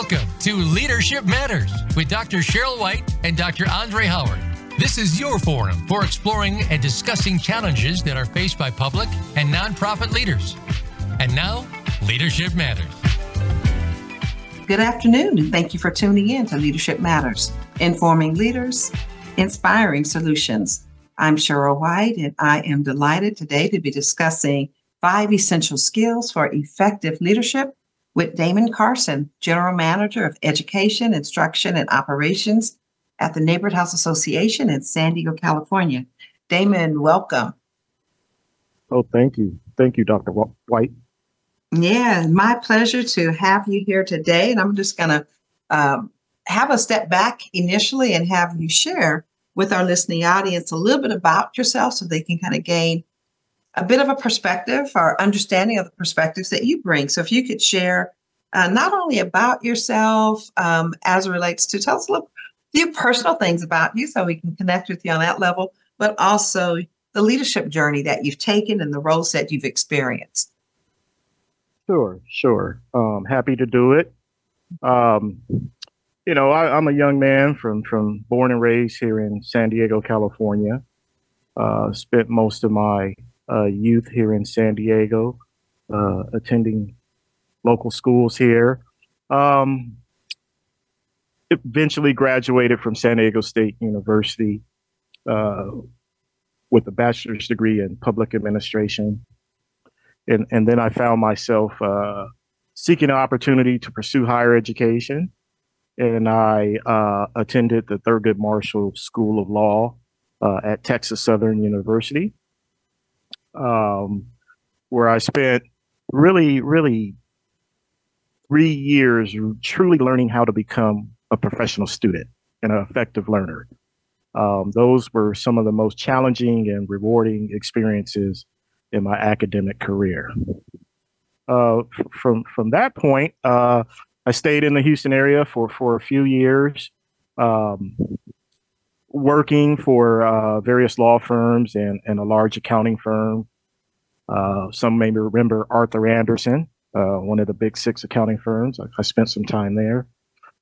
Welcome to Leadership Matters with Dr. Sheryl White and Dr. Andre Howard. This is your forum for exploring and discussing challenges that are faced by public and nonprofit leaders. And now, Leadership Matters. Good afternoon, and thank you for tuning in to Leadership Matters, informing leaders, inspiring solutions. I'm Sheryl White, and I am delighted today to be discussing five essential skills for effective leadership with Damon Carson, General Manager of Education, Instruction, and Operations at the Neighborhood House Association in San Diego, California. Damon, welcome. Oh, thank you. Thank you, Dr. White. Yeah, my pleasure to have you here today. And I'm just going to um, have a step back initially and have you share with our listening audience a little bit about yourself so they can kind of gain a bit of a perspective or understanding of the perspectives that you bring. So if you could share uh, not only about yourself um, as it relates to tell us a little, few personal things about you so we can connect with you on that level, but also the leadership journey that you've taken and the roles that you've experienced. Sure, sure. Um, happy to do it. Um, you know, I, am a young man from from born and raised here in San Diego, California. Uh, spent most of my youth here in San Diego, uh, attending local schools here. Um, eventually graduated from San Diego State University uh, with a bachelor's degree in public administration. And, and then I found myself uh, seeking an opportunity to pursue higher education. And I uh, attended the Thurgood Marshall School of Law uh, at Texas Southern University um, where I spent really, really three years truly learning how to become a professional student and an effective learner. Um, those were some of the most challenging and rewarding experiences in my academic career. Uh, from from that point, uh, I stayed in the Houston area for for a few years, um, working for uh, various law firms and, and a large accounting firm. Uh, some may remember Arthur Andersen, uh, one of the big six accounting firms. I, I spent some time there.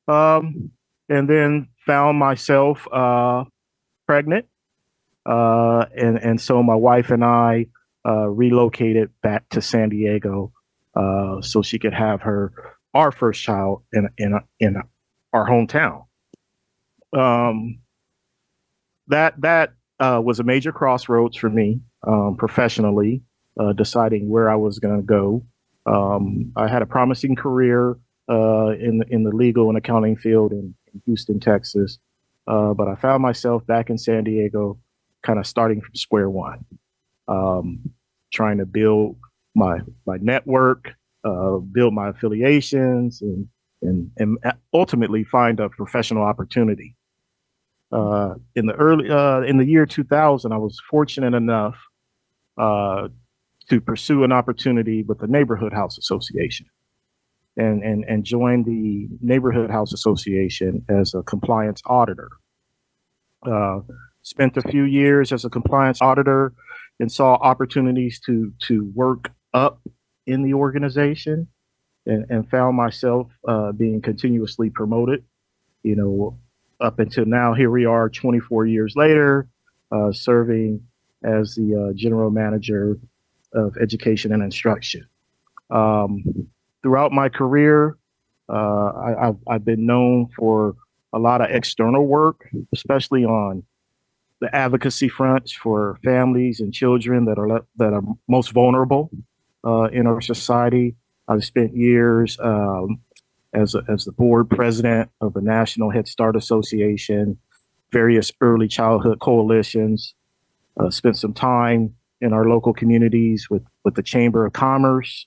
Um, and then found myself uh, pregnant. Uh, and, and so my wife and I relocated back to San Diego so she could have her our first child in, in, in our hometown. Um, that that uh, was a major crossroads for me um, professionally, uh, deciding where I was going to go. Um, I had a promising career uh, in in the legal and accounting field in, in Houston, Texas, uh, but I found myself back in San Diego, kind of starting from square one, um, trying to build my my network, uh, build my affiliations, and and and ultimately find a professional opportunity uh, in the early uh, in the year 2000, I was fortunate enough uh, to pursue an opportunity with the Neighborhood House Association, and and and join the Neighborhood House Association as a compliance auditor. Uh, spent a few years as a compliance auditor, and saw opportunities to to work up in the organization, and, and found myself uh, being continuously promoted. You know, up until now, here we are 24 years later, uh, serving as the uh, general manager of education and instruction. Um, throughout my career, uh, I, have been known for a lot of external work, especially on the advocacy fronts for families and children that are that are most vulnerable uh, in our society. I've spent years um, as, a, as the board president of the National Head Start Association, various early childhood coalitions, uh, spent some time in our local communities with, with the Chamber of Commerce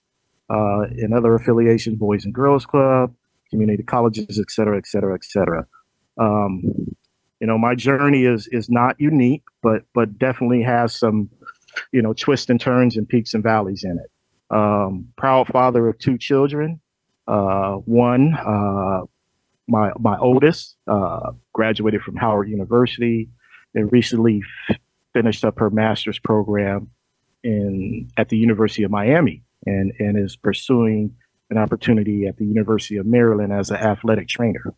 uh, and other affiliations, Boys and Girls Club, community colleges, et cetera, et cetera, et cetera. Um, you know, my journey is is not unique, but but definitely has some, you know, twists and turns and peaks and valleys in it. Um, proud father of two children, uh, one, uh, my my oldest uh, graduated from Howard University and recently f- finished up her master's program in at the University of Miami and and is pursuing an opportunity at the University of Maryland as an athletic trainer.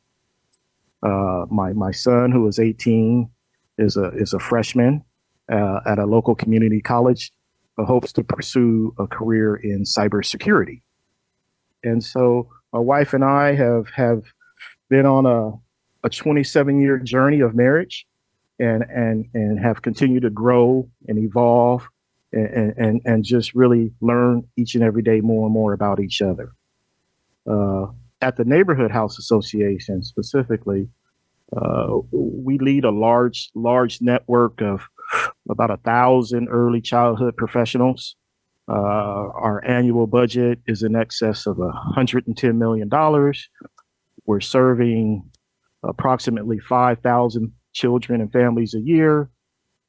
Uh, my my son, who is 18, is a is a freshman uh, at a local community college, but hopes to pursue a career in cybersecurity. And so my wife and I have have been on a a 27 year journey of marriage, and and and have continued to grow and evolve, and and and just really learn each and every day more and more about each other. Uh, at the neighborhood house association specifically, uh, we lead a large large network of about a thousand early childhood professionals. Uh, our annual budget is in excess of $110 million. We're serving approximately 5,000 children and families a year,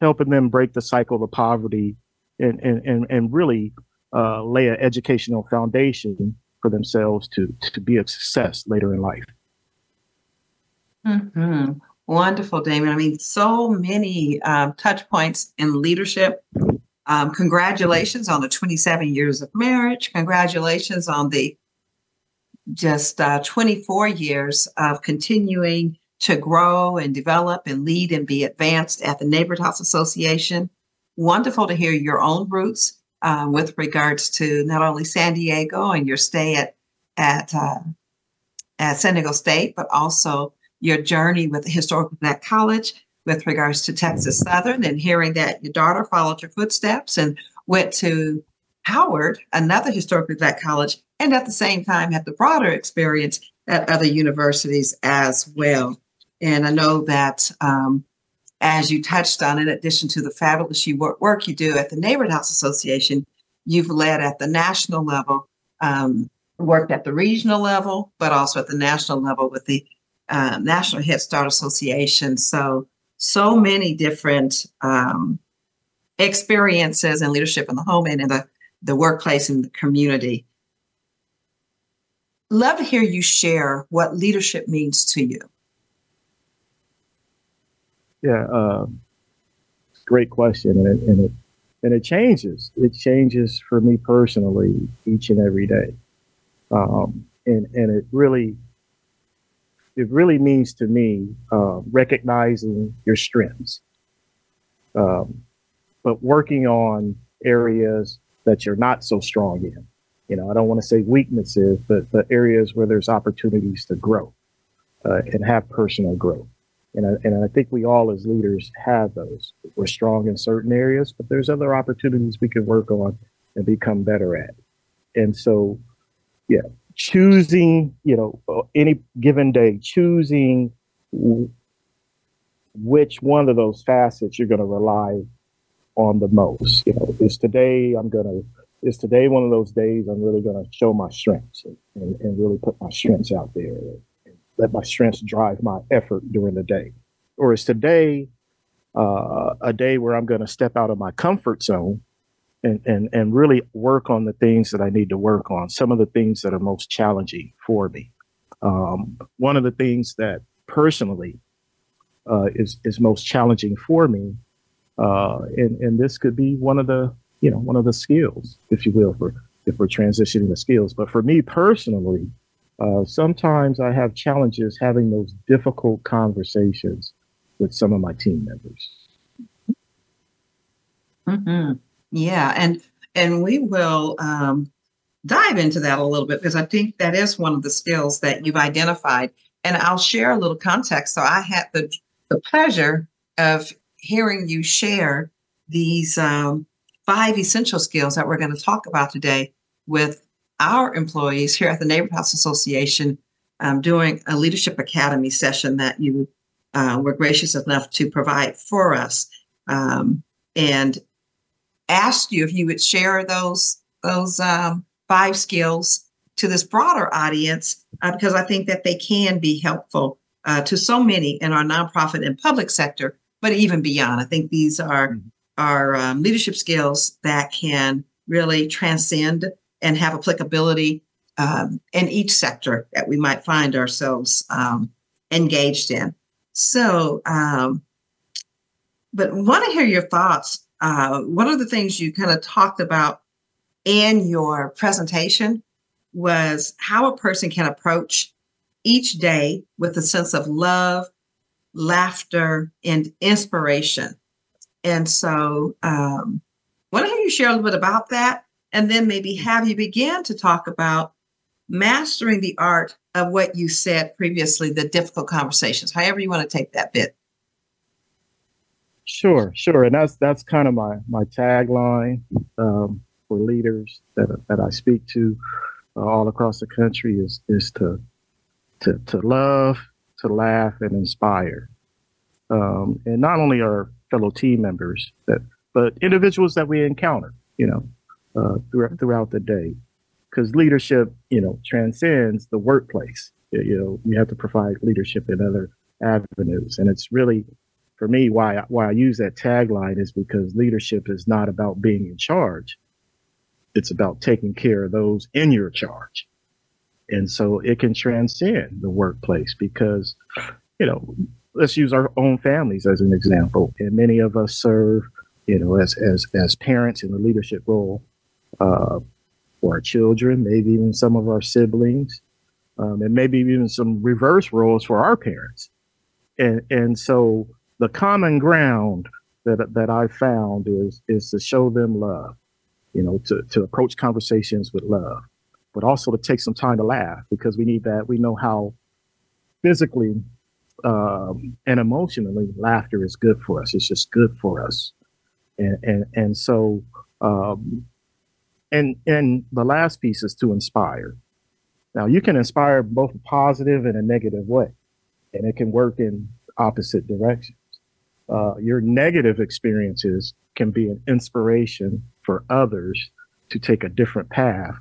helping them break the cycle of poverty and, and, and, and really uh, lay an educational foundation for themselves to, to be a success later in life. Mm-hmm. Wonderful, Damon. I mean, so many um, touch points in leadership. Um, congratulations on the 27 years of marriage. Congratulations on the just uh, 24 years of continuing to grow and develop and lead and be advanced at the Neighborhood House Association. Wonderful to hear your own roots uh, with regards to not only San Diego and your stay at at uh, at San Diego State, but also your journey with the Historical Black College with regards to Texas Southern and hearing that your daughter followed your footsteps and went to Howard, another historically black college, and at the same time had the broader experience at other universities as well. And I know that um, as you touched on, in addition to the fabulous work you do at the Neighborhood House Association, you've led at the national level, um, worked at the regional level, but also at the national level with the uh, National Head Start Association. So, so many different um, experiences and leadership in the home and in the, the workplace and the community. Love to hear you share what leadership means to you. Yeah, uh, great question, and it, and it and it changes. It changes for me personally each and every day, um, and and it really it really means to me uh, recognizing your strengths, um, but working on areas that you're not so strong in. You know, I don't want to say weaknesses, but the areas where there's opportunities to grow uh, and have personal growth. And I, and I think we all as leaders have those. We're strong in certain areas, but there's other opportunities we can work on and become better at. And so, yeah, choosing, you know, any given day, choosing which one of those facets you're going to rely on the most. You know, is today I'm going to, is today one of those days I'm really going to show my strengths and, and, and, really put my strengths out there and let my strengths drive my effort during the day? Or is today uh, a day where I'm going to step out of my comfort zone and, and, and really work on the things that I need to work on, some of the things that are most challenging for me. Um, one of the things that personally uh, is, is most challenging for me, uh, and, and this could be one of the, you know, one of the skills, if you will, for if we're transitioning the skills. But for me personally, uh, sometimes I have challenges having those difficult conversations with some of my team members. Mm-hmm. Yeah, and and we will um, dive into that a little bit because I think that is one of the skills that you've identified. And I'll share a little context. So I had the the pleasure of hearing you share these um, five essential skills that we're going to talk about today with our employees here at the Neighborhood House Association um, doing a leadership academy session that you uh, were gracious enough to provide for us. Um, and asked you if you would share those those um, five skills to this broader audience uh, because I think that they can be helpful uh, to so many in our nonprofit and public sector, but even beyond. I think these are mm-hmm. are um, leadership skills that can really transcend and have applicability um, in each sector that we might find ourselves um, engaged in. So, um, but want to hear your thoughts uh, one of the things you kind of talked about in your presentation was how a person can approach each day with a sense of love, laughter, and inspiration. And so, um, why don't you share a little bit about that? And then maybe have you begin to talk about mastering the art of what you said previously, the difficult conversations, however you want to take that bit. Sure, sure, and that's that's kind of my my tagline um, for leaders that that I speak to uh, all across the country is is to to to love, to laugh, and inspire, um, and not only our fellow team members that but individuals that we encounter, you know, uh, throughout throughout the day, because leadership, you know, transcends the workplace. You know, you have to provide leadership in other avenues, and it's really for me why why I use that tagline is because leadership is not about being in charge. It's about taking care of those in your charge. And so it can transcend the workplace because, you know, let's use our own families as an example. And many of us serve, you know, as as as parents in the leadership role uh, for our children, maybe even some of our siblings, um, and maybe even some reverse roles for our parents. And and so the common ground that that I found is is to show them love, you know, to to approach conversations with love, but also to take some time to laugh because we need that. We know how physically um, and emotionally laughter is good for us. It's just good for us, and and and so. Um, and and the last piece is to inspire. Now you can inspire both a positive and a negative way, and it can work in opposite directions uh, your negative experiences can be an inspiration for others to take a different path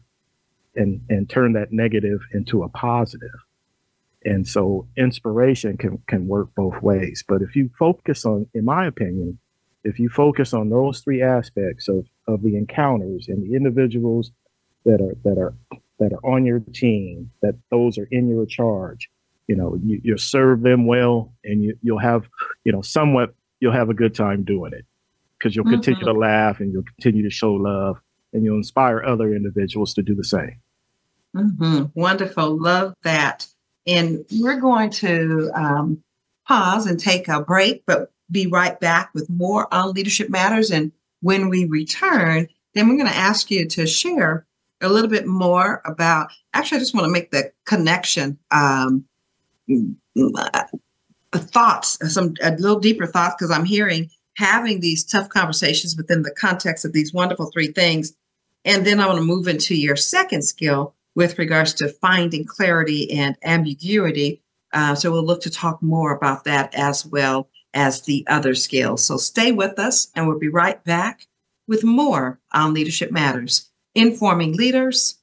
and and turn that negative into a positive. and so inspiration can can work both ways but if you focus on in my opinion if you focus on those three aspects of of the encounters and the individuals that are that are that are on your team that those are in your charge you know you, you'll serve them well and you, you'll have you know somewhat you'll have a good time doing it because you'll mm-hmm. continue to laugh and you'll continue to show love and you'll inspire other individuals to do the same. Mm-hmm. Wonderful. Love that. And we're going to um, pause and take a break, but be right back with more on Leadership Matters. And when we return, then we're going to ask you to share a little bit more about. Actually, I just want to make the connection. Um, thoughts, some a little deeper thoughts, because I'm hearing having these tough conversations within the context of these wonderful three things. And then I want to move into your second skill with regards to finding clarity and ambiguity. Uh, so we'll look to talk more about that as well as the other skills. So stay with us, and we'll be right back with more on Leadership Matters, informing leaders,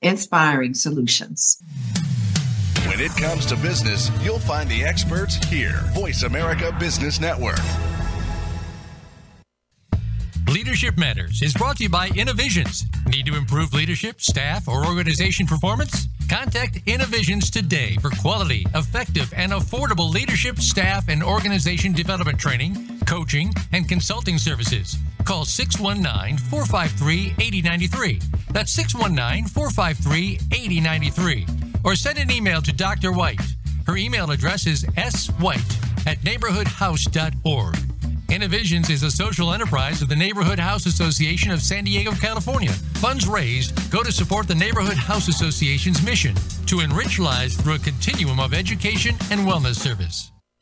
inspiring solutions. When it comes to business, you'll find the experts here. Voice America Business Network. Leadership Matters is brought to you by Innovisions. Need to improve leadership, staff, or organization performance? Contact Innovisions today for quality, effective, and affordable leadership, staff, and organization development training, coaching, and consulting services. Call 619 453 8093. That's 619 453 8093 or send an email to Dr. White. Her email address is swhite at neighborhoodhouse.org. Innovisions is a social enterprise of the Neighborhood House Association of San Diego, California. Funds raised go to support the Neighborhood House Association's mission to enrich lives through a continuum of education and wellness service.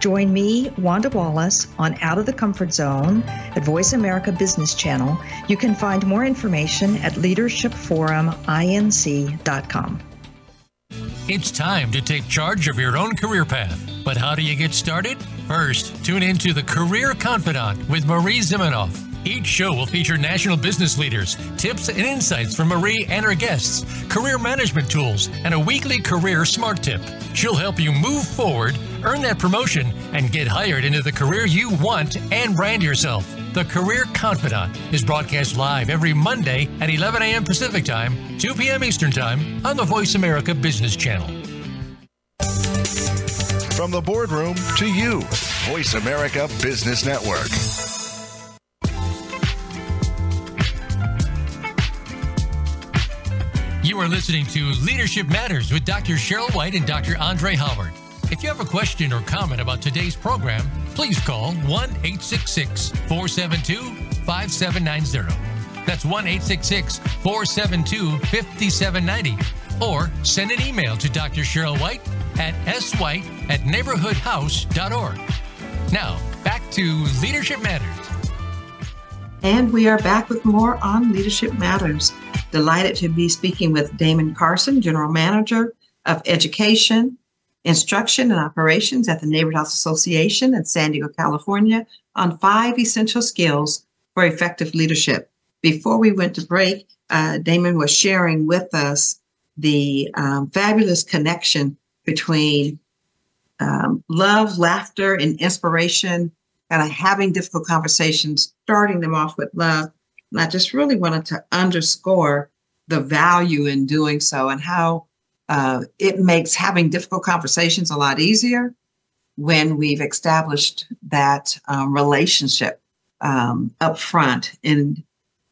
Join me, Wanda Wallace, on Out of the Comfort Zone at Voice America Business Channel. You can find more information at leadershipforuminc.com. It's time to take charge of your own career path. But how do you get started? First, tune into The Career Confidant with Marie Zimenoff. Each show will feature national business leaders, tips and insights from Marie and her guests, career management tools, and a weekly career smart tip. She'll help you move forward Earn that promotion and get hired into the career you want and brand yourself. The Career Confidant is broadcast live every Monday at 11 a.m. Pacific Time, 2 p.m. Eastern Time on the Voice America Business Channel. From the boardroom to you, Voice America Business Network. You are listening to Leadership Matters with Dr. Sheryl White and Dr. Andre Howard. If you have a question or comment about today's program, please call 1 866 472 5790. That's 1 866 472 5790. Or send an email to Dr. Sheryl White at swhite at neighborhoodhouse.org. Now, back to Leadership Matters. And we are back with more on Leadership Matters. Delighted to be speaking with Damon Carson, General Manager of Education, Instruction, and Operations at the Neighborhood House Association in San Diego, California, on five essential skills for effective leadership. Before we went to break, uh, Damon was sharing with us the um, fabulous connection between um, love, laughter, and inspiration, of having difficult conversations, starting them off with love. And I just really wanted to underscore the value in doing so and how uh, it makes having difficult conversations a lot easier when we've established that um, relationship um, up front. And,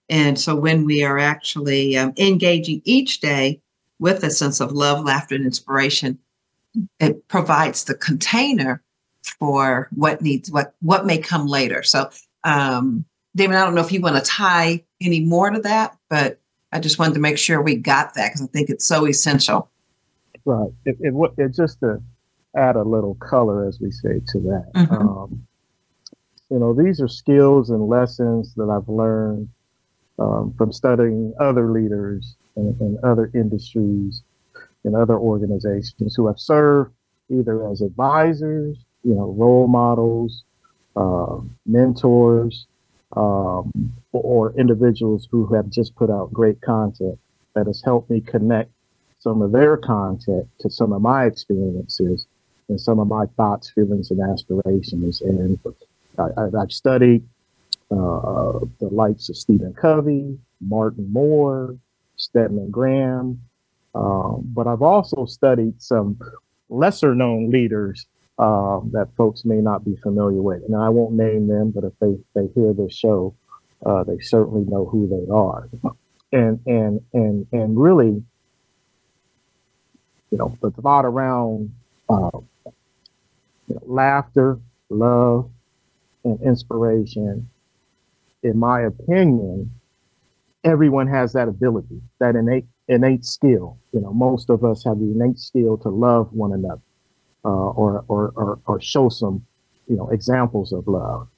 and so when we are actually um, engaging each day with a sense of love, laughter, and inspiration, it provides the container for what needs what what may come later. So, um, David, I don't know if you want to tie any more to that, but I just wanted to make sure we got that because I think it's so essential. Right. It, it, it just to add a little color, as we say, to that. Mm-hmm. Um, you know, these are skills and lessons that I've learned um, from studying other leaders in, in other industries and other organizations who have served either as advisors you know, role models, uh, mentors, um, or individuals who have just put out great content that has helped me connect some of their content to some of my experiences and some of my thoughts, feelings, and aspirations. And I, have studied uh, the likes of Stephen Covey, Martin Moore, Stedman Graham, um, but I've also studied some lesser known leaders uh, that folks may not be familiar with. And I won't name them, but if they, they hear this show, uh, they certainly know who they are. And and and and really, you know, the thought around uh, you know, laughter, love, and inspiration, in my opinion, everyone has that ability, that innate innate skill. You know, most of us have the innate skill to love one another uh, or, or, or, or, show some, you know, examples of love.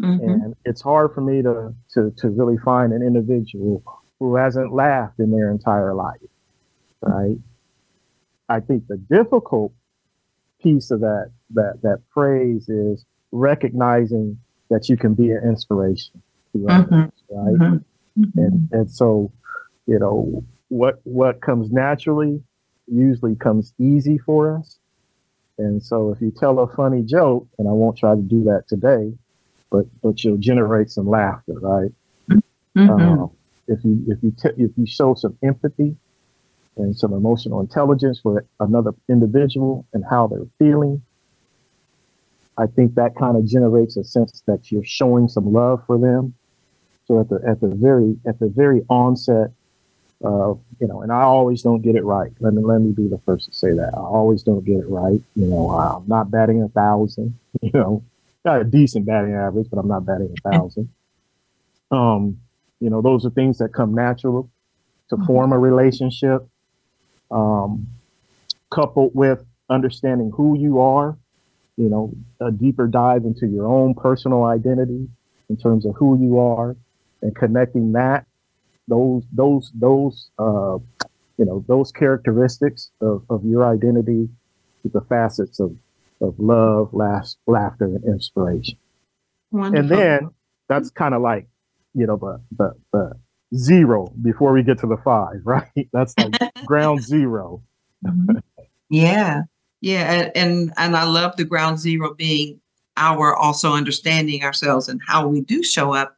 Mm-hmm. And it's hard for me to, to, to really find an individual who hasn't laughed in their entire life, right? I think the difficult piece of that, that, that phrase is recognizing that you can be an inspiration to others, mm-hmm. right? Mm-hmm. And, and so, you know, what, what comes naturally usually comes easy for us and so if you tell a funny joke, and I won't try to do that today, but but you'll generate some laughter, right? Mm-hmm. Uh, if you if you t- if you show some empathy and some emotional intelligence for another individual and how they're feeling, I think that kind of generates a sense that you're showing some love for them. So at the at the very at the very onset uh, you know, and I always don't get it right. Let me let me be the first to say that. I always don't get it right. You know, I'm not batting a thousand. You know, got a decent batting average, but I'm not batting a thousand. Um, you know, those are things that come natural to mm-hmm. form a relationship. Um, coupled with understanding who you are, you know, a deeper dive into your own personal identity in terms of who you are and connecting that those those those uh, you know those characteristics of, of your identity to the facets of of love, laugh, laughter, and inspiration. Wonderful. And then that's kind of like you know the, the the zero before we get to the five, right? That's like ground 0 mm-hmm. Yeah. Yeah, and and I love the ground zero being our also understanding ourselves and how we do show up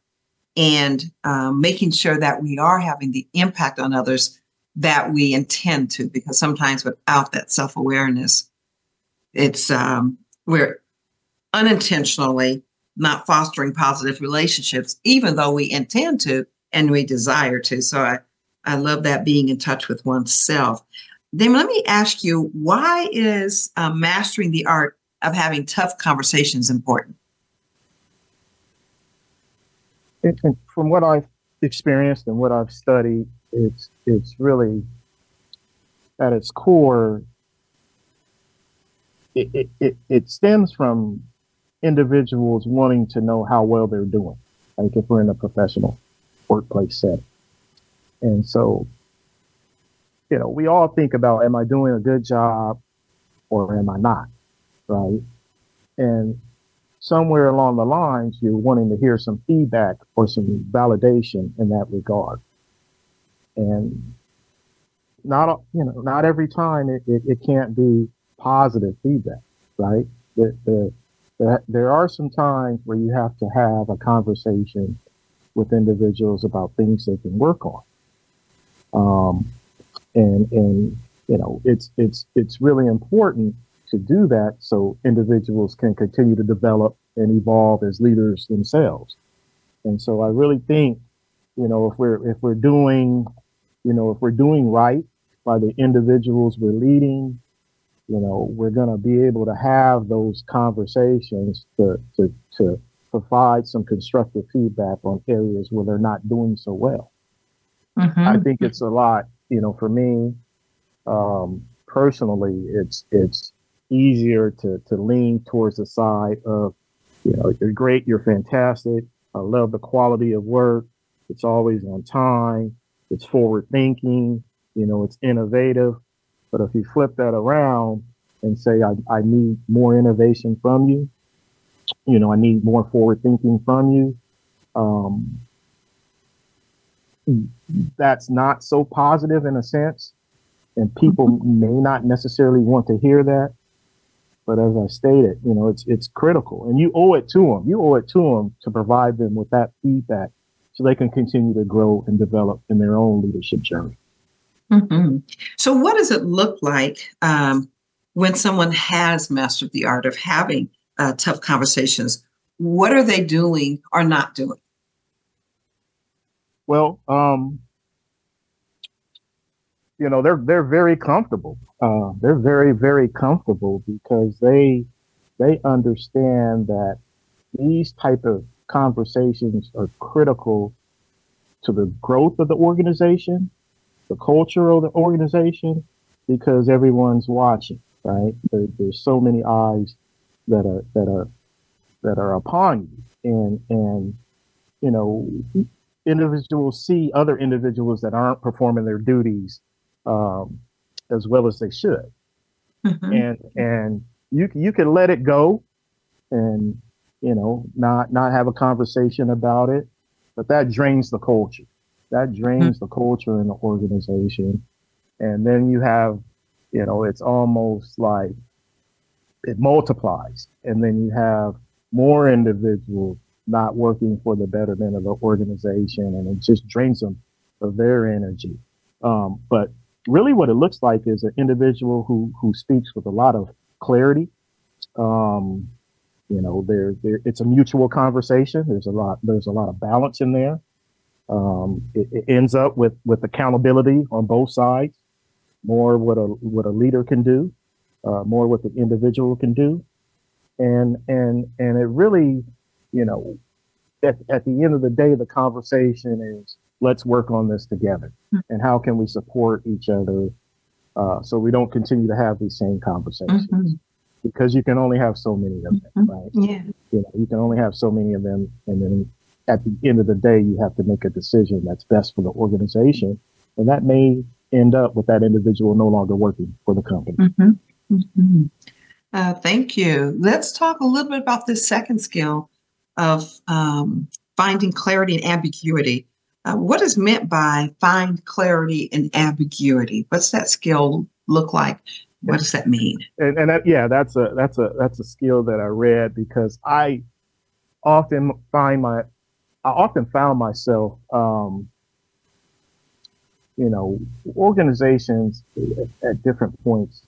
and um, making sure that we are having the impact on others that we intend to because sometimes without that self-awareness it's um, we're unintentionally not fostering positive relationships even though we intend to and we desire to. So i i love that being in touch with oneself. Then let me ask you why is uh, mastering the art of having tough conversations important? And from what I've experienced and what I've studied, it's it's really at its core. It, it, it, it stems from individuals wanting to know how well they're doing, like if we're in a professional workplace setting. And so, you know, we all think about, am I doing a good job or am I not? Right. And somewhere along the lines, you're wanting to hear some feedback or some validation in that regard. And not, you know, not every time it, it, it can't be positive feedback, right? The, the, the, there are some times where you have to have a conversation with individuals about things they can work on. Um, and, and, you know, it's, it's, it's really important to do that so individuals can continue to develop and evolve as leaders themselves. And so I really think, you know, if we're if we're doing, you know, if we're doing right by the individuals we're leading, you know, we're gonna be able to have those conversations to to to provide some constructive feedback on areas where they're not doing so well. Mm-hmm. I think it's a lot, you know, for me, um, personally, it's it's easier to to lean towards the side of, you know, you're great, you're fantastic. I love the quality of work. It's always on time. It's forward thinking. You know, it's innovative. But if you flip that around and say, I, I need more innovation from you, you know, I need more forward thinking from you. Um, that's not so positive in a sense. And people mm-hmm. may not necessarily want to hear that. But as I stated, you know, it's it's critical, and you owe it to them. You owe it to them to provide them with that feedback, so they can continue to grow and develop in their own leadership journey. Mm-hmm. So, what does it look like um, when someone has mastered the art of having uh, tough conversations? What are they doing or not doing? Well, um, you know, they're they're very comfortable uh, they're very very comfortable because they they understand that these type of conversations are critical to the growth of the organization, the culture of the organization, because everyone's watching, right? There, there's so many eyes that are that are that are upon you, and and you know, individuals see other individuals that aren't performing their duties um, as well as they should. Mm-hmm. And and you you can let it go and you know not not have a conversation about it, but that drains the culture. That drains mm-hmm. the culture in the organization. And then you have, you know, it's almost like it multiplies. And then you have more individuals not working for the betterment of the organization and it just drains them of their energy. Um, but really what it looks like is an individual who who speaks with a lot of clarity. Um, you know, there, there it's a mutual conversation. There's a lot there's a lot of balance in there. Um, it, it, ends up with with accountability on both sides. More what a what a leader can do, uh, more what the individual can do, and and and it really, you know, at, at the end of the day, the conversation is let's work on this together hmm. and how can we support each other uh, so we don't continue to have these same conversations mm-hmm. because you can only have so many of them mm-hmm. right yeah you know you can only have so many of them and then at the end of the day you have to make a decision that's best for the organization and that may end up with that individual no longer working for the company mm-hmm. Mm-hmm. Uh, thank you let's talk a little bit about this second skill of um, finding clarity and ambiguity uh, what is meant by find clarity and ambiguity? What's that skill look like What does that mean? And, and that, yeah, that's a that's a that's a skill that I read because I often find my I often found myself, um, you know, organizations at, at different points.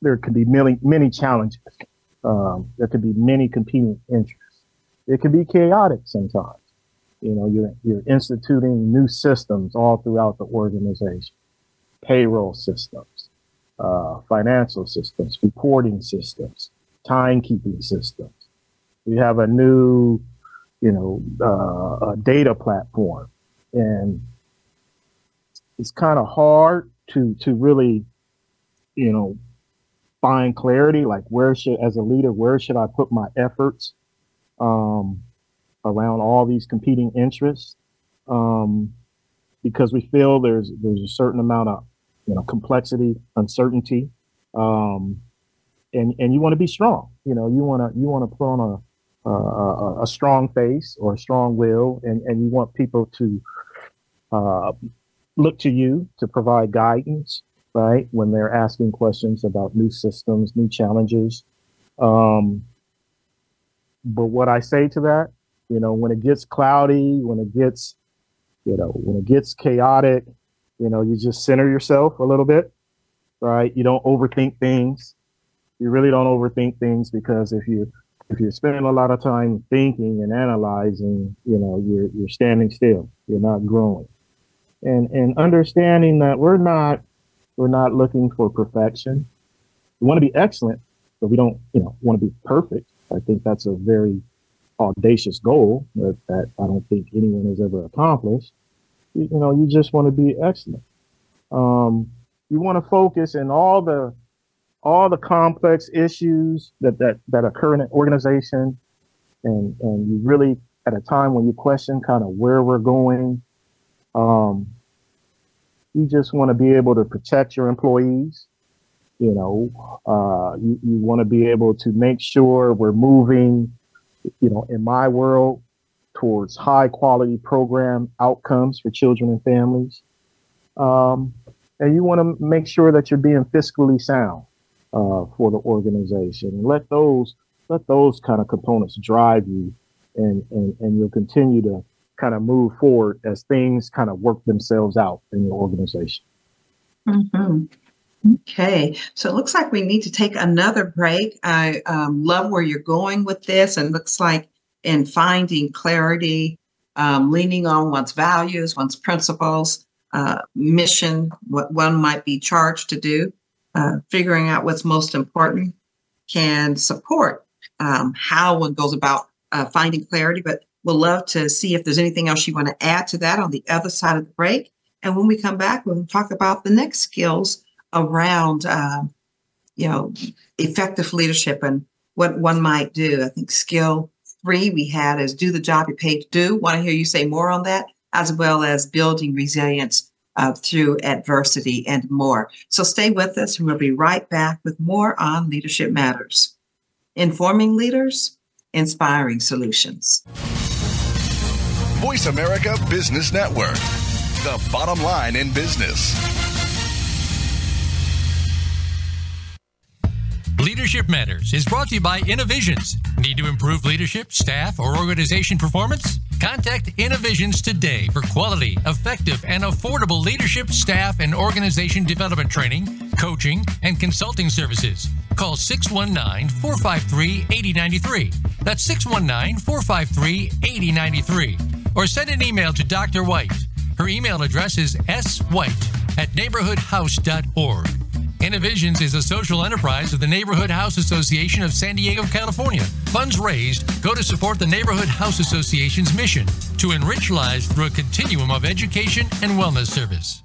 The, there could be many many challenges. Um, there could be many competing interests. It can be chaotic sometimes. You know, you're you're instituting new systems all throughout the organization, payroll systems, uh, financial systems, reporting systems, timekeeping systems. We have a new, you know, uh, a data platform, and it's kind of hard to to really, you know, find clarity. Like where should, as a leader, where should I put my efforts um, around all these competing interests? Um, because we feel there's there's a certain amount of you know complexity, uncertainty, um, and and you want to be strong. You know, you want to you want to put on a a, a strong face or a strong will, and, and you want people to uh, look to you to provide guidance, right? When they're asking questions about new systems, new challenges. Um, but what I say to that, you know, when it gets cloudy, when it gets, you know, when it gets chaotic, you know, you just center yourself a little bit, right? You don't overthink things. You really don't overthink things because if you if you're spending a lot of time thinking and analyzing, you know, you're you're standing still. You're not growing. And and understanding that we're not we're not looking for perfection. We want to be excellent, but we don't, you know, want to be perfect. I think that's a very audacious goal that, that I don't think anyone has ever accomplished. You, you know, you just want to be excellent. Um, you want to focus in all the all the complex issues that that that occur in an organization, and and you really at a time when you question kind of where we're going, um, you just want to be able to protect your employees. You know, uh, you, you want to be able to make sure we're moving, you know, in my world, towards high quality program outcomes for children and families. Um, and you want to make sure that you're being fiscally sound uh, for the organization. And let those let those kind of components drive you, and and and you'll continue to kind of move forward as things kind of work themselves out in your organization. Mm-hmm. Okay, so it looks like we need to take another break. I um, love where you're going with this, and looks like in finding clarity, um, leaning on one's values, one's principles, uh, mission, what one might be charged to do uh, figuring out what's most important can support um, how one goes about uh, finding clarity. But we'll love to see if there's anything else you want to add to that on the other side of the break. And when we come back, we'll talk about the next skills around, uh, you know, effective leadership and what one might do. I think skill three we had is do the job you're paid to do. Want to hear you say more on that, as well as building resilience uh, through adversity and more. So stay with us, and we'll be right back with more on Leadership Matters. Informing leaders, inspiring solutions. Voice America Business Network, the bottom line in business. Leadership Matters is brought to you by Innovisions. Need to improve leadership, staff, or organization performance? Contact Innovisions today for quality, effective, and affordable leadership, staff, and organization development training, coaching, and consulting services. Call 619 453 8093. That's 619 453 8093. Or send an email to Dr. White. Her email address is swhite at neighborhoodhouse.org. Innovisions is a social enterprise of the Neighborhood House Association of San Diego, California. Funds raised go to support the Neighborhood House Association's mission to enrich lives through a continuum of education and wellness service.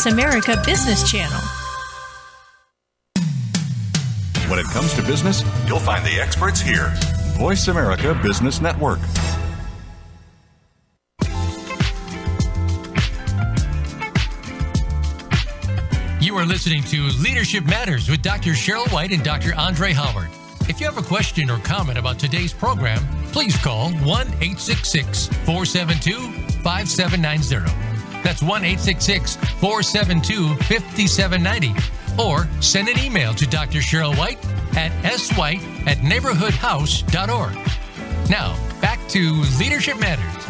America Business Channel. When it comes to business, you'll find the experts here. Voice America Business Network. You are listening to Leadership Matters with Dr. Sheryl White and Dr. Andre Howard. If you have a question or comment about today's program, please call 1 866 472 5790. That's 1 866 472 5790. Or send an email to Dr. Sheryl White at swhite at neighborhoodhouse.org. Now, back to Leadership Matters.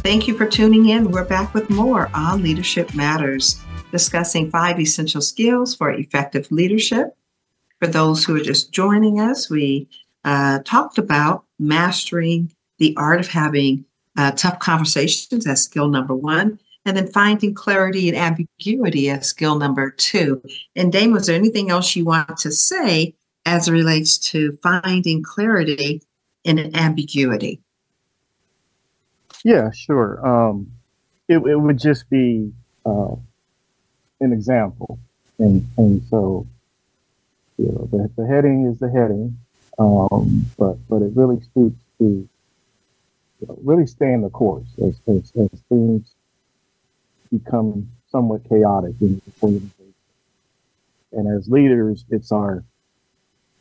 Thank you for tuning in. We're back with more on Leadership Matters, discussing five essential skills for effective leadership. For those who are just joining us, we uh, talked about mastering the art of having uh, tough conversations as skill number one, and then finding clarity and ambiguity as skill number two. And Dame, was there anything else you want to say as it relates to finding clarity in an ambiguity? Yeah, sure. Um, it, it would just be uh, an example, and and so you know the, the heading is the heading, um, but but it really speaks to really staying the course as, as, as things become somewhat chaotic in the organization. And as leaders, it's our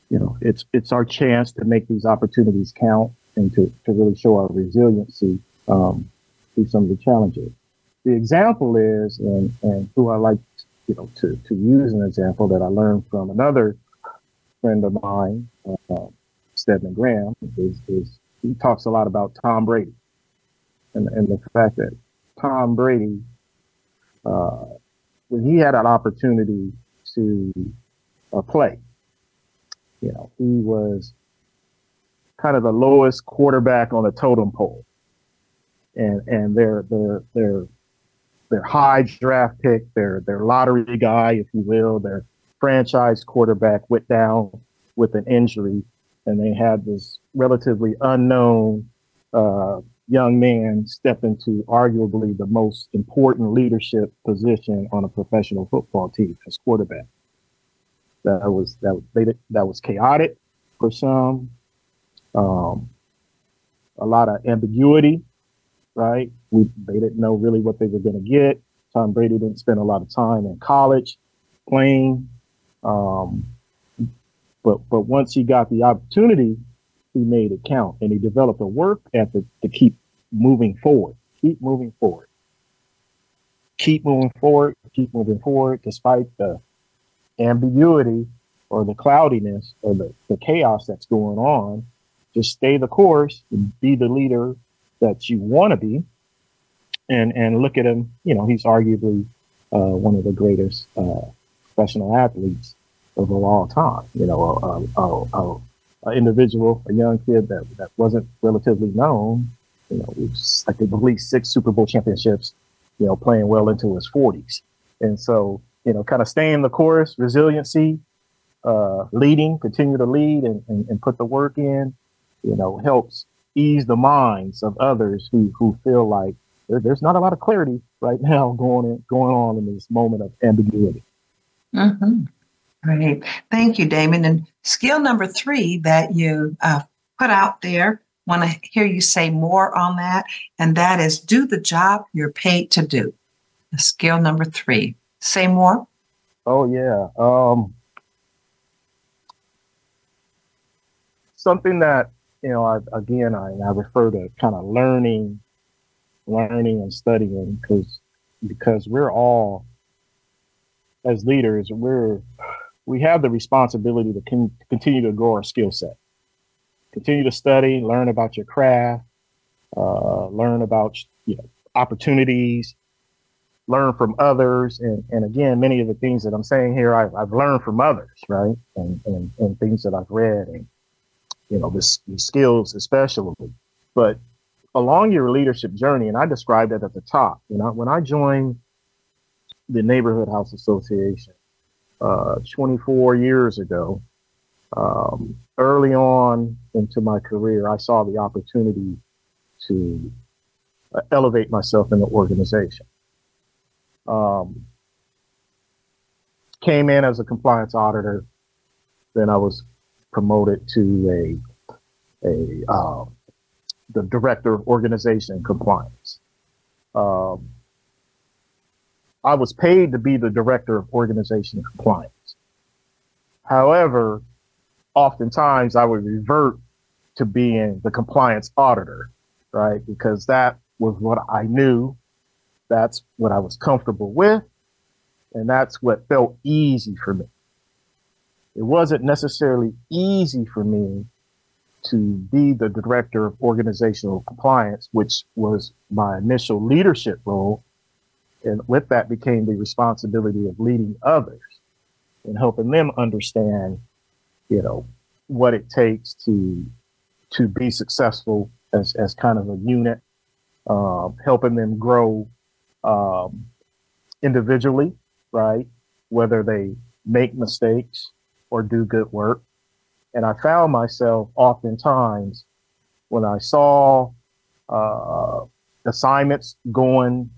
you know it's it's our chance to make these opportunities count and to, to really show our resiliency um, through some of the challenges. The example is, and, and who I like, you know, to, to use an example that I learned from another friend of mine, uh, Stedman Graham, is, is he talks a lot about Tom Brady and, and the fact that Tom Brady, uh, when he had an opportunity to uh, play, you know, he was kind of the lowest quarterback on the totem pole. And and their their their their high draft pick, their their lottery guy, if you will, their franchise quarterback went down with an injury, and they had this relatively unknown uh, young man step into arguably the most important leadership position on a professional football team as quarterback. That was that they that was chaotic for some. Um, a lot of ambiguity right? We they didn't know really what they were going to get. Tom Brady didn't spend a lot of time in college playing, um, but but once he got the opportunity, made it count, and he developed a work ethic to keep moving forward, keep moving forward, keep moving forward, keep moving forward, despite the ambiguity or the cloudiness or the, the chaos that's going on. Just stay the course and be the leader that you want to be, and and look at him. You know, he's arguably uh, one of the greatest uh, professional athletes of all time. You know, a, a, a, a, individual, a young kid that that wasn't relatively known. You know, was, I at least six Super Bowl championships. You know, playing well into his forties, and so you know, kind of staying the course, resiliency, uh, leading, continue to lead, and, and, and put the work in. You know, helps ease the minds of others who who feel like there, there's not a lot of clarity right now going in, going on in this moment of ambiguity. Mm-hmm. Great, thank you, Damon. And skill number three that you uh, put out there. Want to hear you say more on that, and that is do the job you're paid to do. Skill number three. Say more. Oh yeah. Um, something that you know, I, again, I, I refer to kind of learning, learning and studying because because we're all as leaders, we're we have the responsibility to con- continue to grow our skill set, continue to study, learn about your craft, uh, learn about you know opportunities, learn from others, and and again, many of the things that I'm saying here, I've, I've learned from others, right, and, and and things that I've read and you know, this, these skills especially. But along your leadership journey, and I described it at the top, you know, when I joined the Neighborhood House Association uh, 24 years ago, um, early on into my career, I saw the opportunity to uh, elevate myself in the organization. Um, came in as a compliance auditor then I was promoted to a a um, the director of organization compliance. Um, I was paid to be the director of organization compliance. However, oftentimes I would revert to being the compliance auditor, right? Because that was what I knew, that's what I was comfortable with, and that's what felt easy for me. It wasn't necessarily easy for me to be the director of organizational compliance, which was my initial leadership role. And with that became the responsibility of leading others and helping them understand, you know, what it takes to to be successful as, as kind of a unit, um, helping them grow um, individually, right? Whether they make mistakes or do good work. And I found myself oftentimes when I saw uh, assignments going,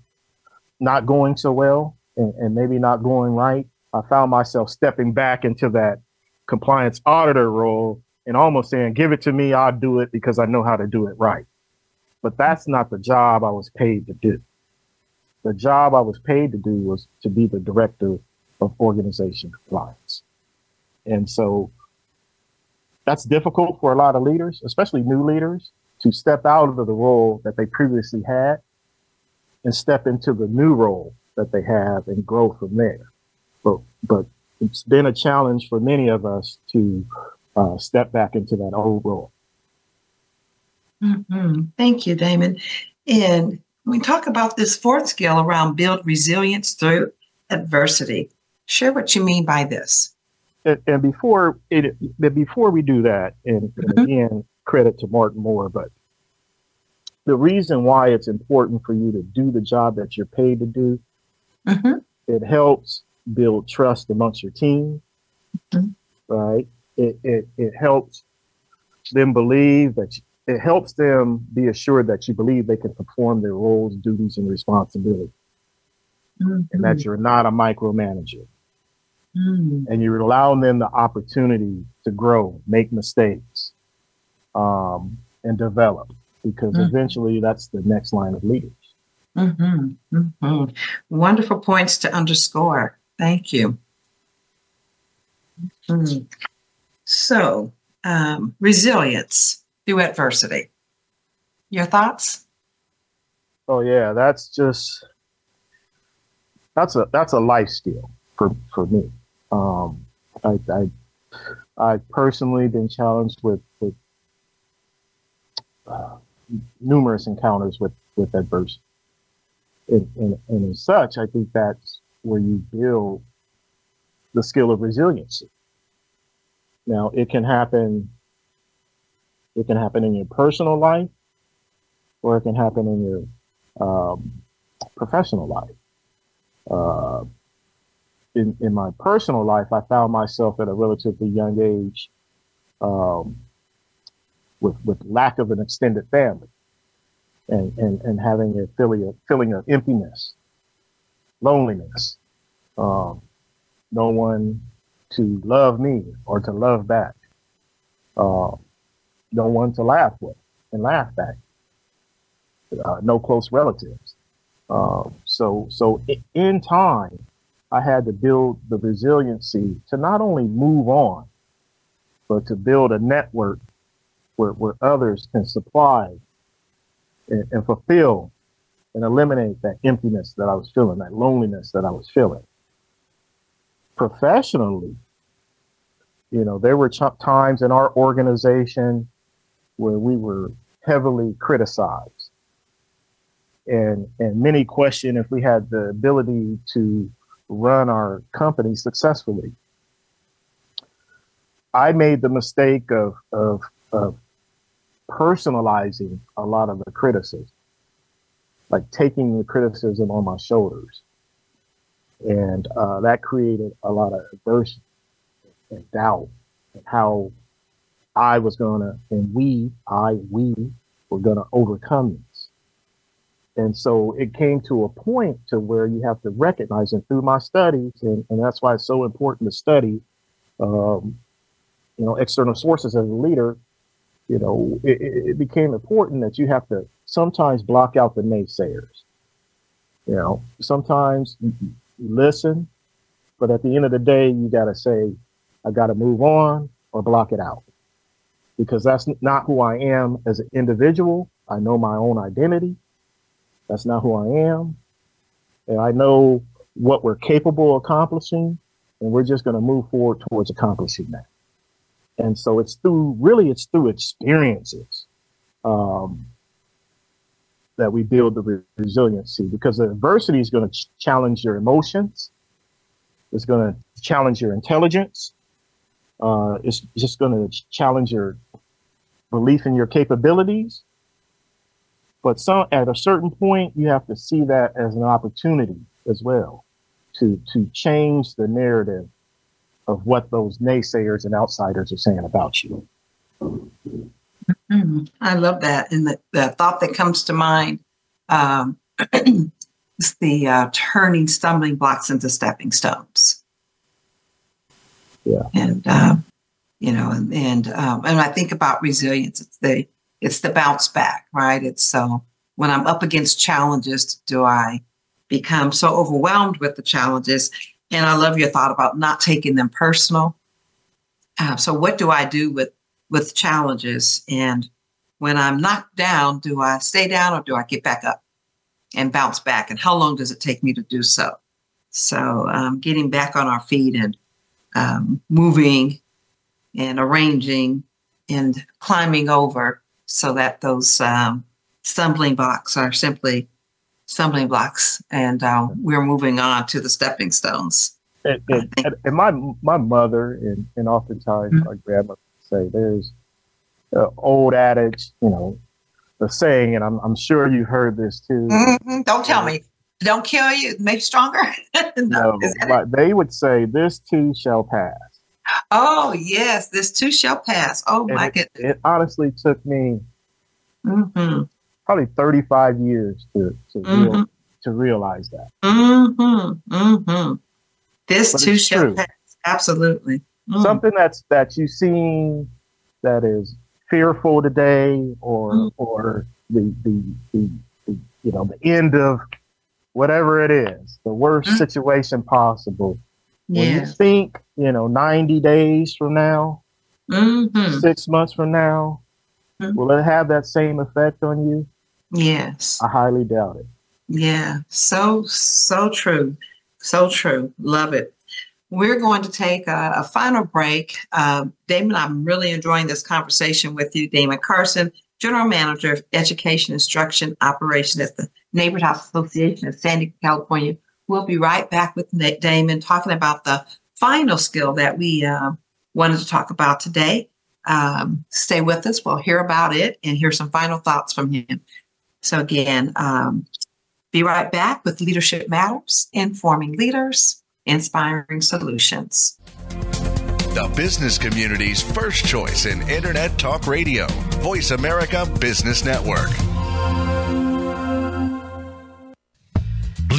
not going so well, and, and maybe not going right, I found myself stepping back into that compliance auditor role and almost saying, give it to me, I'll do it because I know how to do it right. But that's not the job I was paid to do. The job I was paid to do was to be the director of organization compliance. And so that's difficult for a lot of leaders, especially new leaders, to step out of the role that they previously had and step into the new role that they have and grow from there. But but it's been a challenge for many of us to uh, step back into that old role. Mm-hmm. Thank you, Damon. And we talk about this fourth skill around build resilience through adversity. Share what you mean by this. And, and before it, before we do that, and, and mm-hmm. again, credit to Martin Moore, but the reason why it's important for you to do the job that you're paid to do, mm-hmm. it helps build trust amongst your team, mm-hmm. right? It, it, it helps them believe that you, it helps them be assured that you believe they can perform their roles, duties, and responsibilities, mm-hmm. and that you're not a micromanager. Mm. And you're allowing them the opportunity to grow, make mistakes, um, and develop, because mm. eventually that's the next line of leaders. Mm-hmm. Mm-hmm. Wonderful points to underscore. Thank you. Mm. So, um, resilience through adversity. Your thoughts? Oh yeah, that's just that's a that's a life skill for for me. Um, I, I I personally been challenged with with uh, numerous encounters with with adversity, and, and, and as such, I think that's where you build the skill of resiliency. Now, it can happen. It can happen in your personal life, or it can happen in your um, professional life. Uh, in, in my personal life, I found myself at a relatively young age um, with with lack of an extended family, and and, and having a feeling of feeling of emptiness loneliness, um, no one to love me or to love back, uh, no one to laugh with and laugh back, uh, no close relatives. Um, so, so in time, I had to build the resiliency to not only move on, but to build a network where, where others can supply and, and fulfill and eliminate that emptiness that I was feeling, that loneliness that I was feeling. Professionally, you know, there were ch- times in our organization where we were heavily criticized. And, and many question if we had the ability to run our company successfully. I made the mistake of, of, of personalizing a lot of the criticism like taking the criticism on my shoulders. And uh, that created a lot of adversity and doubt and how I was going to, and we, I, we were going to overcome this. And so it came to a point to where you have to recognize, and through my studies, and, and that's why it's so important to study um, you know, external sources as a leader, you know, it, it became important that you have to sometimes block out the naysayers. You know, sometimes you, listen, but at the end of the day, you got to say, I got to move on or block it out because that's not who I am as an individual. I know my own identity. That's not who I am. And I know what we're capable of accomplishing, and we're just going to move forward towards accomplishing that. And so it's through, really, it's through experiences um, that we build the re- resiliency because the adversity is going to ch- challenge your emotions. It's going to challenge your intelligence. Uh, it's just going to challenge your belief in your capabilities. But some, at a certain point, you have to see that as an opportunity as well to to change the narrative of what those naysayers and outsiders are saying about you. Mm-hmm. I love that. And the, the thought that comes to mind um, is the uh, turning stumbling blocks into stepping stones. Yeah. And, uh, you know, and, and, um, and I think about resilience, it's the, it's the bounce back, right? It's so when I'm up against challenges, do I become so overwhelmed with the challenges? And I love your thought about not taking them personal. Uh, so what do I do with with challenges? And when I'm knocked down, do I stay down or do I get back up and bounce back? And how long does it take me to do so? So um, getting back on our feet and um, moving and arranging and climbing over so that those um, stumbling blocks are simply stumbling blocks and uh, we're moving on to the stepping stones. And, and, and my my mother and, and oftentimes mm-hmm. my grandmother say there's an old adage, you know, the saying, and I'm, I'm sure you heard this too. Mm-hmm. Don't tell me. Don't kill you, make stronger. no, no they would say, "This too shall pass." Oh yes, this too shall pass. Oh and my it, goodness! It honestly took me mm-hmm. Probably 35 years to to, mm-hmm. real, to realize that. Mm-hmm. Mm-hmm. This but too shall true. pass. Absolutely. Mm. Something that's that you've seen that is fearful today, or mm. or the, the the, the you know the end of whatever it is, the worst mm. situation possible. Yeah. When you think, you know, 90 days from now, mm-hmm. six months from now, mm-hmm. will it have that same effect on you? Yes. I highly doubt it. Yeah. So, so true. So true. Love it. We're going to take a, a final break. Uh, Damon, I'm really enjoying this conversation with you. Damon Carson, General Manager of Education Instruction Operation at the Neighborhood House Association of San Diego, California. We'll be right back with Damon talking about the final skill that we uh, wanted to talk about today. Um, stay with us. We'll hear about it and hear some final thoughts from him. So, again, um, be right back with Leadership Matters, informing leaders, inspiring solutions. The business community's first choice in Internet Talk Radio, Voice America Business Network.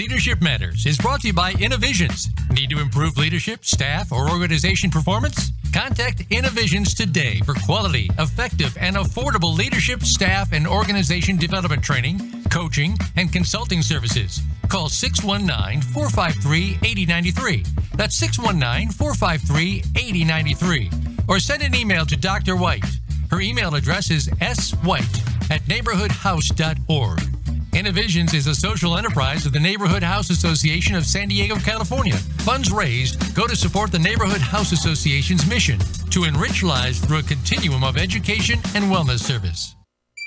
Leadership Matters is brought to you by Innovisions. Need to improve leadership, staff, or organization performance? Contact Innovisions today for quality, effective, and affordable leadership, staff, and organization development training, coaching, and consulting services. Call 619 453 8093. That's 619 453 8093. Or send an email to Dr. White. Her email address is swhite at neighborhoodhouse.org. Innovisions is a social enterprise of the Neighborhood House Association of San Diego, California. Funds raised go to support the Neighborhood House Association's mission to enrich lives through a continuum of education and wellness service.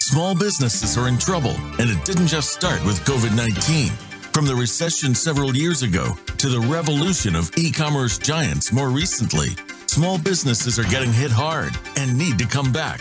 Small businesses are in trouble, and it didn't just start with COVID 19. From the recession several years ago to the revolution of e commerce giants more recently, small businesses are getting hit hard and need to come back.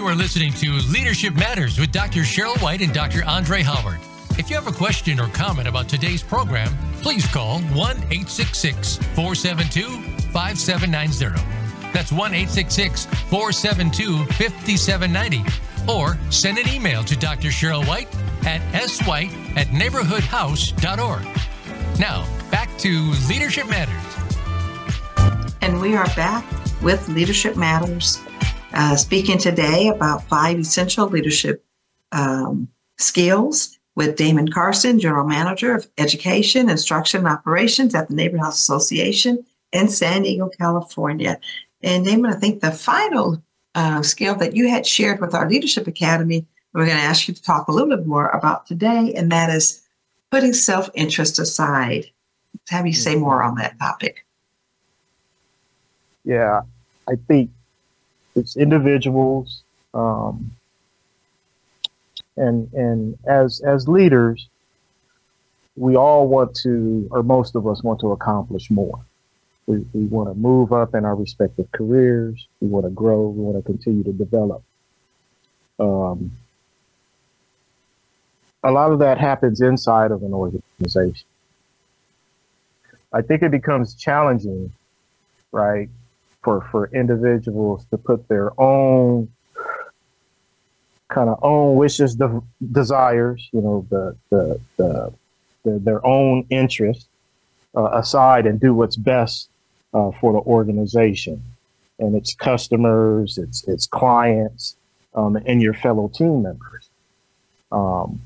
You are listening to Leadership Matters with Dr. Sheryl White and Dr. Andre Howard. If you have a question or comment about today's program, please call 1 866 472 5790. That's 1 866 472 5790. Or send an email to Dr. Sheryl White at swhite at neighborhoodhouse.org. Now, back to Leadership Matters. And we are back with Leadership Matters, uh, speaking today about five essential leadership um, skills with Damon Carson, General Manager of Education, Instruction, and Operations at the Neighborhood House Association in San Diego, California. And Damon, I think the final uh, skill that you had shared with our Leadership Academy, we're going to ask you to talk a little bit more about today, and that is putting self interest aside. Have you say more on that topic. Yeah, I think it's individuals, um, and and as as leaders, we all want to, or most of us want to accomplish more. We, we want to move up in our respective careers. We want to grow. We want to continue to develop. Um, a lot of that happens inside of an organization. I think it becomes challenging, right, for for individuals to put their own kind of own wishes, de- desires, you know, the the, the, the their own interests uh, aside and do what's best uh, for the organization and its customers, its its clients, um, and your fellow team members. Um,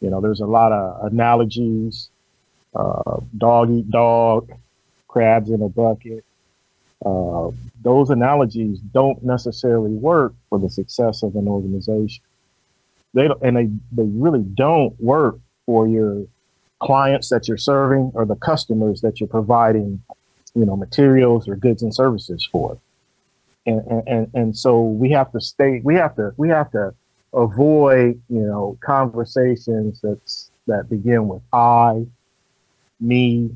you know, there's a lot of analogies: uh, dog eat dog, crabs in a bucket. Uh, those analogies don't necessarily work for the success of an organization. They don't, and they they really don't work for your clients that you're serving or the customers that you're providing you know materials or goods and services for and and and so we have to stay we have to we have to avoid you know conversations that's that begin with i me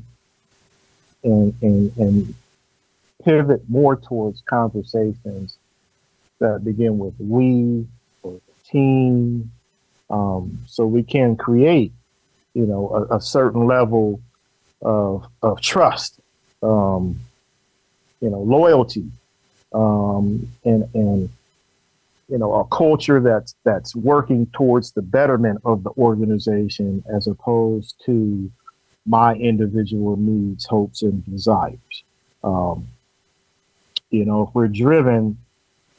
and and and pivot more towards conversations that begin with we or the team um, so we can create you know a, a certain level of of trust um, you know, loyalty, um, and and you know, a culture that's that's working towards the betterment of the organization as opposed to my individual needs, hopes, and desires. Um, you know, if we're driven,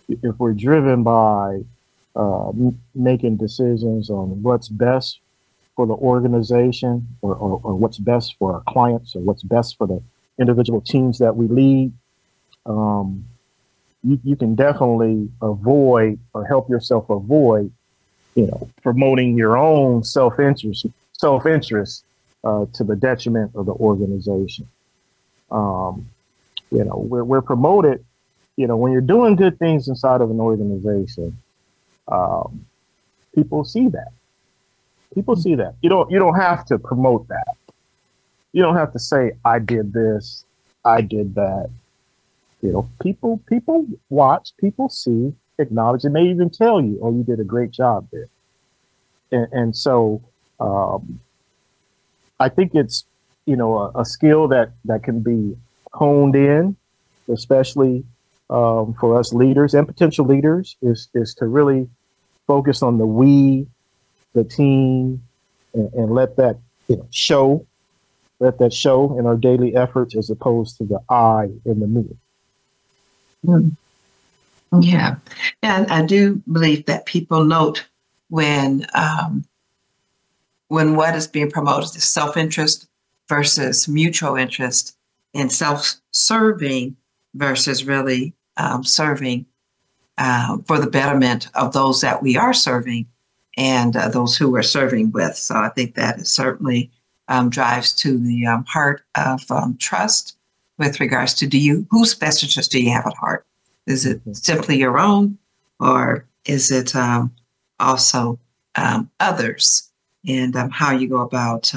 if we're driven by uh, m- making decisions on what's best for the organization or, or, or, what's best for our clients or what's best for the individual teams that we lead, um, you, you can definitely avoid or help yourself avoid, you know, promoting your own self interest, self interest uh, to the detriment of the organization. Um, you know, we're, we're promoted, you know, when you're doing good things inside of an organization, um, people see that. People see that. You don't you don't have to promote that you don't have to say I did this, I did that. You know, people people watch, people see, acknowledge, and may even tell you, "Oh, you did a great job there." And, and so, um, I think it's you know a, a, skill that that can be honed in, especially um, for us leaders and potential leaders, is is to really focus on the we, the team, and, and let that you know show let that show in our daily efforts as opposed to the I in the me. Mm. Yeah. And I do believe that people note when um, when what is being promoted is self-interest versus mutual interest and self-serving versus really um, serving uh, for the betterment of those that we are serving and uh, those who we're serving with. So I think that certainly um, drives to the um, heart of um, trust with regards to do you whose best interest do you have at heart? Is it mm-hmm. simply your own, or is it um, also um, others? And um, how you go about,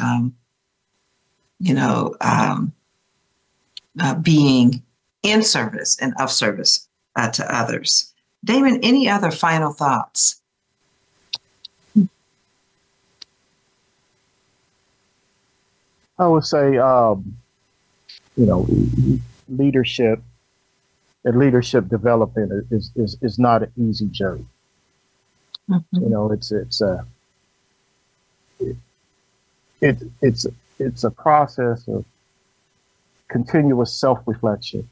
you know, uh, being in service and of service uh, to others. Damon, any other final thoughts? I would say, um, you know, leadership and leadership development is, is, is not an easy journey. Mm-hmm. You know, it's it's a it, it, it's it's a process of continuous self reflection.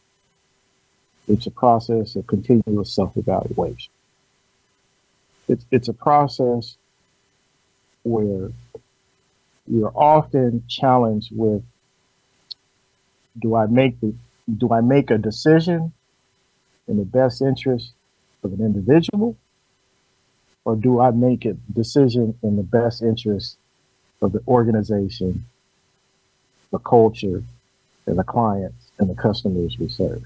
It's a process of continuous self evaluation. It's it's a process where you're often challenged with do I make the do I make a decision in the best interest of an individual or do I make a decision in the best interest of the organization, the culture, and the clients and the customers we serve?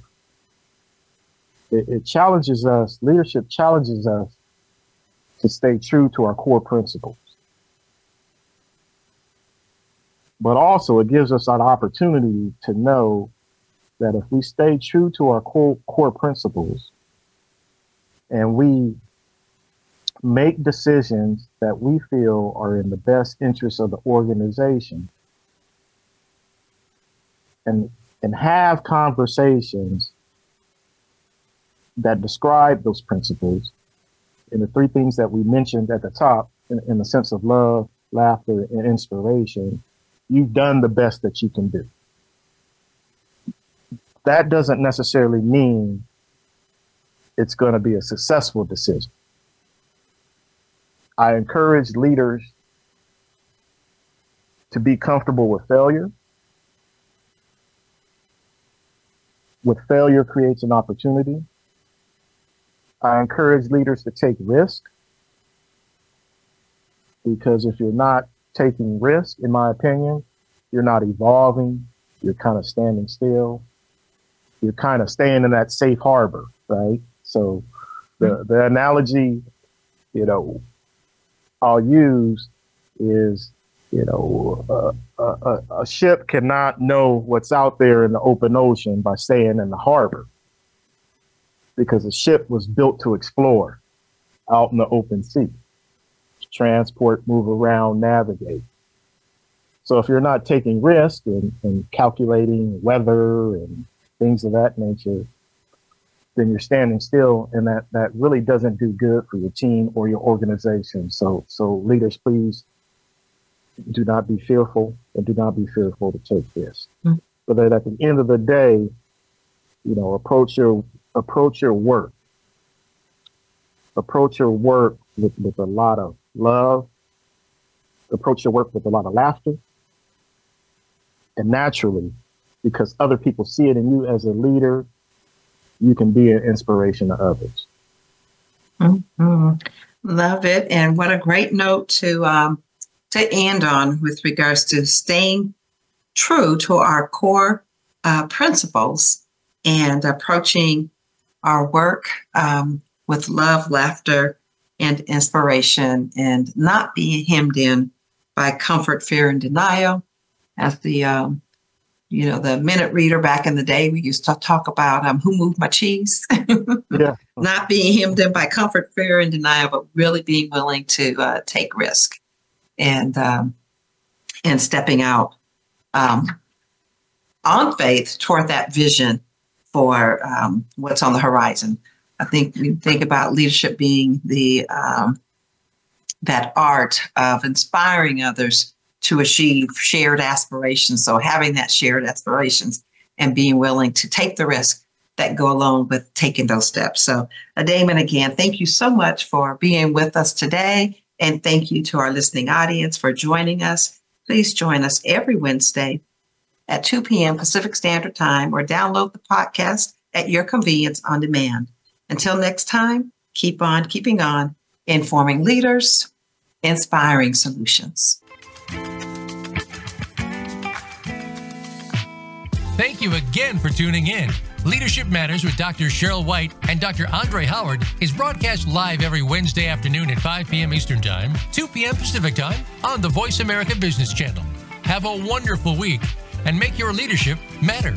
It, it challenges us, leadership challenges us to stay true to our core principles. But also, it gives us an opportunity to know that if we stay true to our core, core principles and we make decisions that we feel are in the best interest of the organization and and have conversations that describe those principles and the three things that we mentioned at the top in, in the sense of love laughter and inspiration you've done the best that you can do that doesn't necessarily mean it's going to be a successful decision I encourage leaders to be comfortable with failure. With failure creates an opportunity. I encourage leaders to take risk because if you're not taking risk, in my opinion, you're not evolving. You're kind of standing still. You're kind of staying in that safe harbor, right? So the, the analogy, you know, I'll use is, you know, uh, a, a, ship cannot know what's out there in the open ocean by staying in the harbor because a ship was built to explore out in the open sea, transport, move around, navigate. So if you're not taking risk and, and calculating weather and things of that nature, then you're standing still and that that really doesn't do good for your team or your organization so so leaders please do not be fearful and do not be fearful to take this mm-hmm. but then at the end of the day you know approach your approach your work approach your work with, with a lot of love approach your work with a lot of laughter and naturally because other people see it in you as a leader you can be an inspiration to others. Mm-hmm. Love it, and what a great note to um, to end on with regards to staying true to our core uh, principles and approaching our work um, with love, laughter, and inspiration, and not being hemmed in by comfort, fear, and denial, as the um, you know, the minute reader back in the day, we used to talk about um, who moved my cheese. yeah. Not being hemmed in by comfort, fear, and denial, but really being willing to uh, take risk and um, and stepping out um, on faith toward that vision for um, what's on the horizon. I think we think about leadership being the um, that art of inspiring others to achieve shared aspirations. So having that shared aspirations and being willing to take the risk that go along with taking those steps. So, uh, Damon, again, thank you so much for being with us today. And thank you to our listening audience for joining us. Please join us every Wednesday at 2 p.m. Pacific Standard Time or download the podcast at your convenience on demand. Until next time, keep on keeping on, informing leaders, inspiring solutions. Thank you again for tuning in. Leadership Matters with Dr. Sheryl White and Dr. Andre Howard is broadcast live every Wednesday afternoon at 5 p.m. Eastern Time, 2 p.m. Pacific Time on the Voice America Business Channel. Have a wonderful week and make your leadership matter.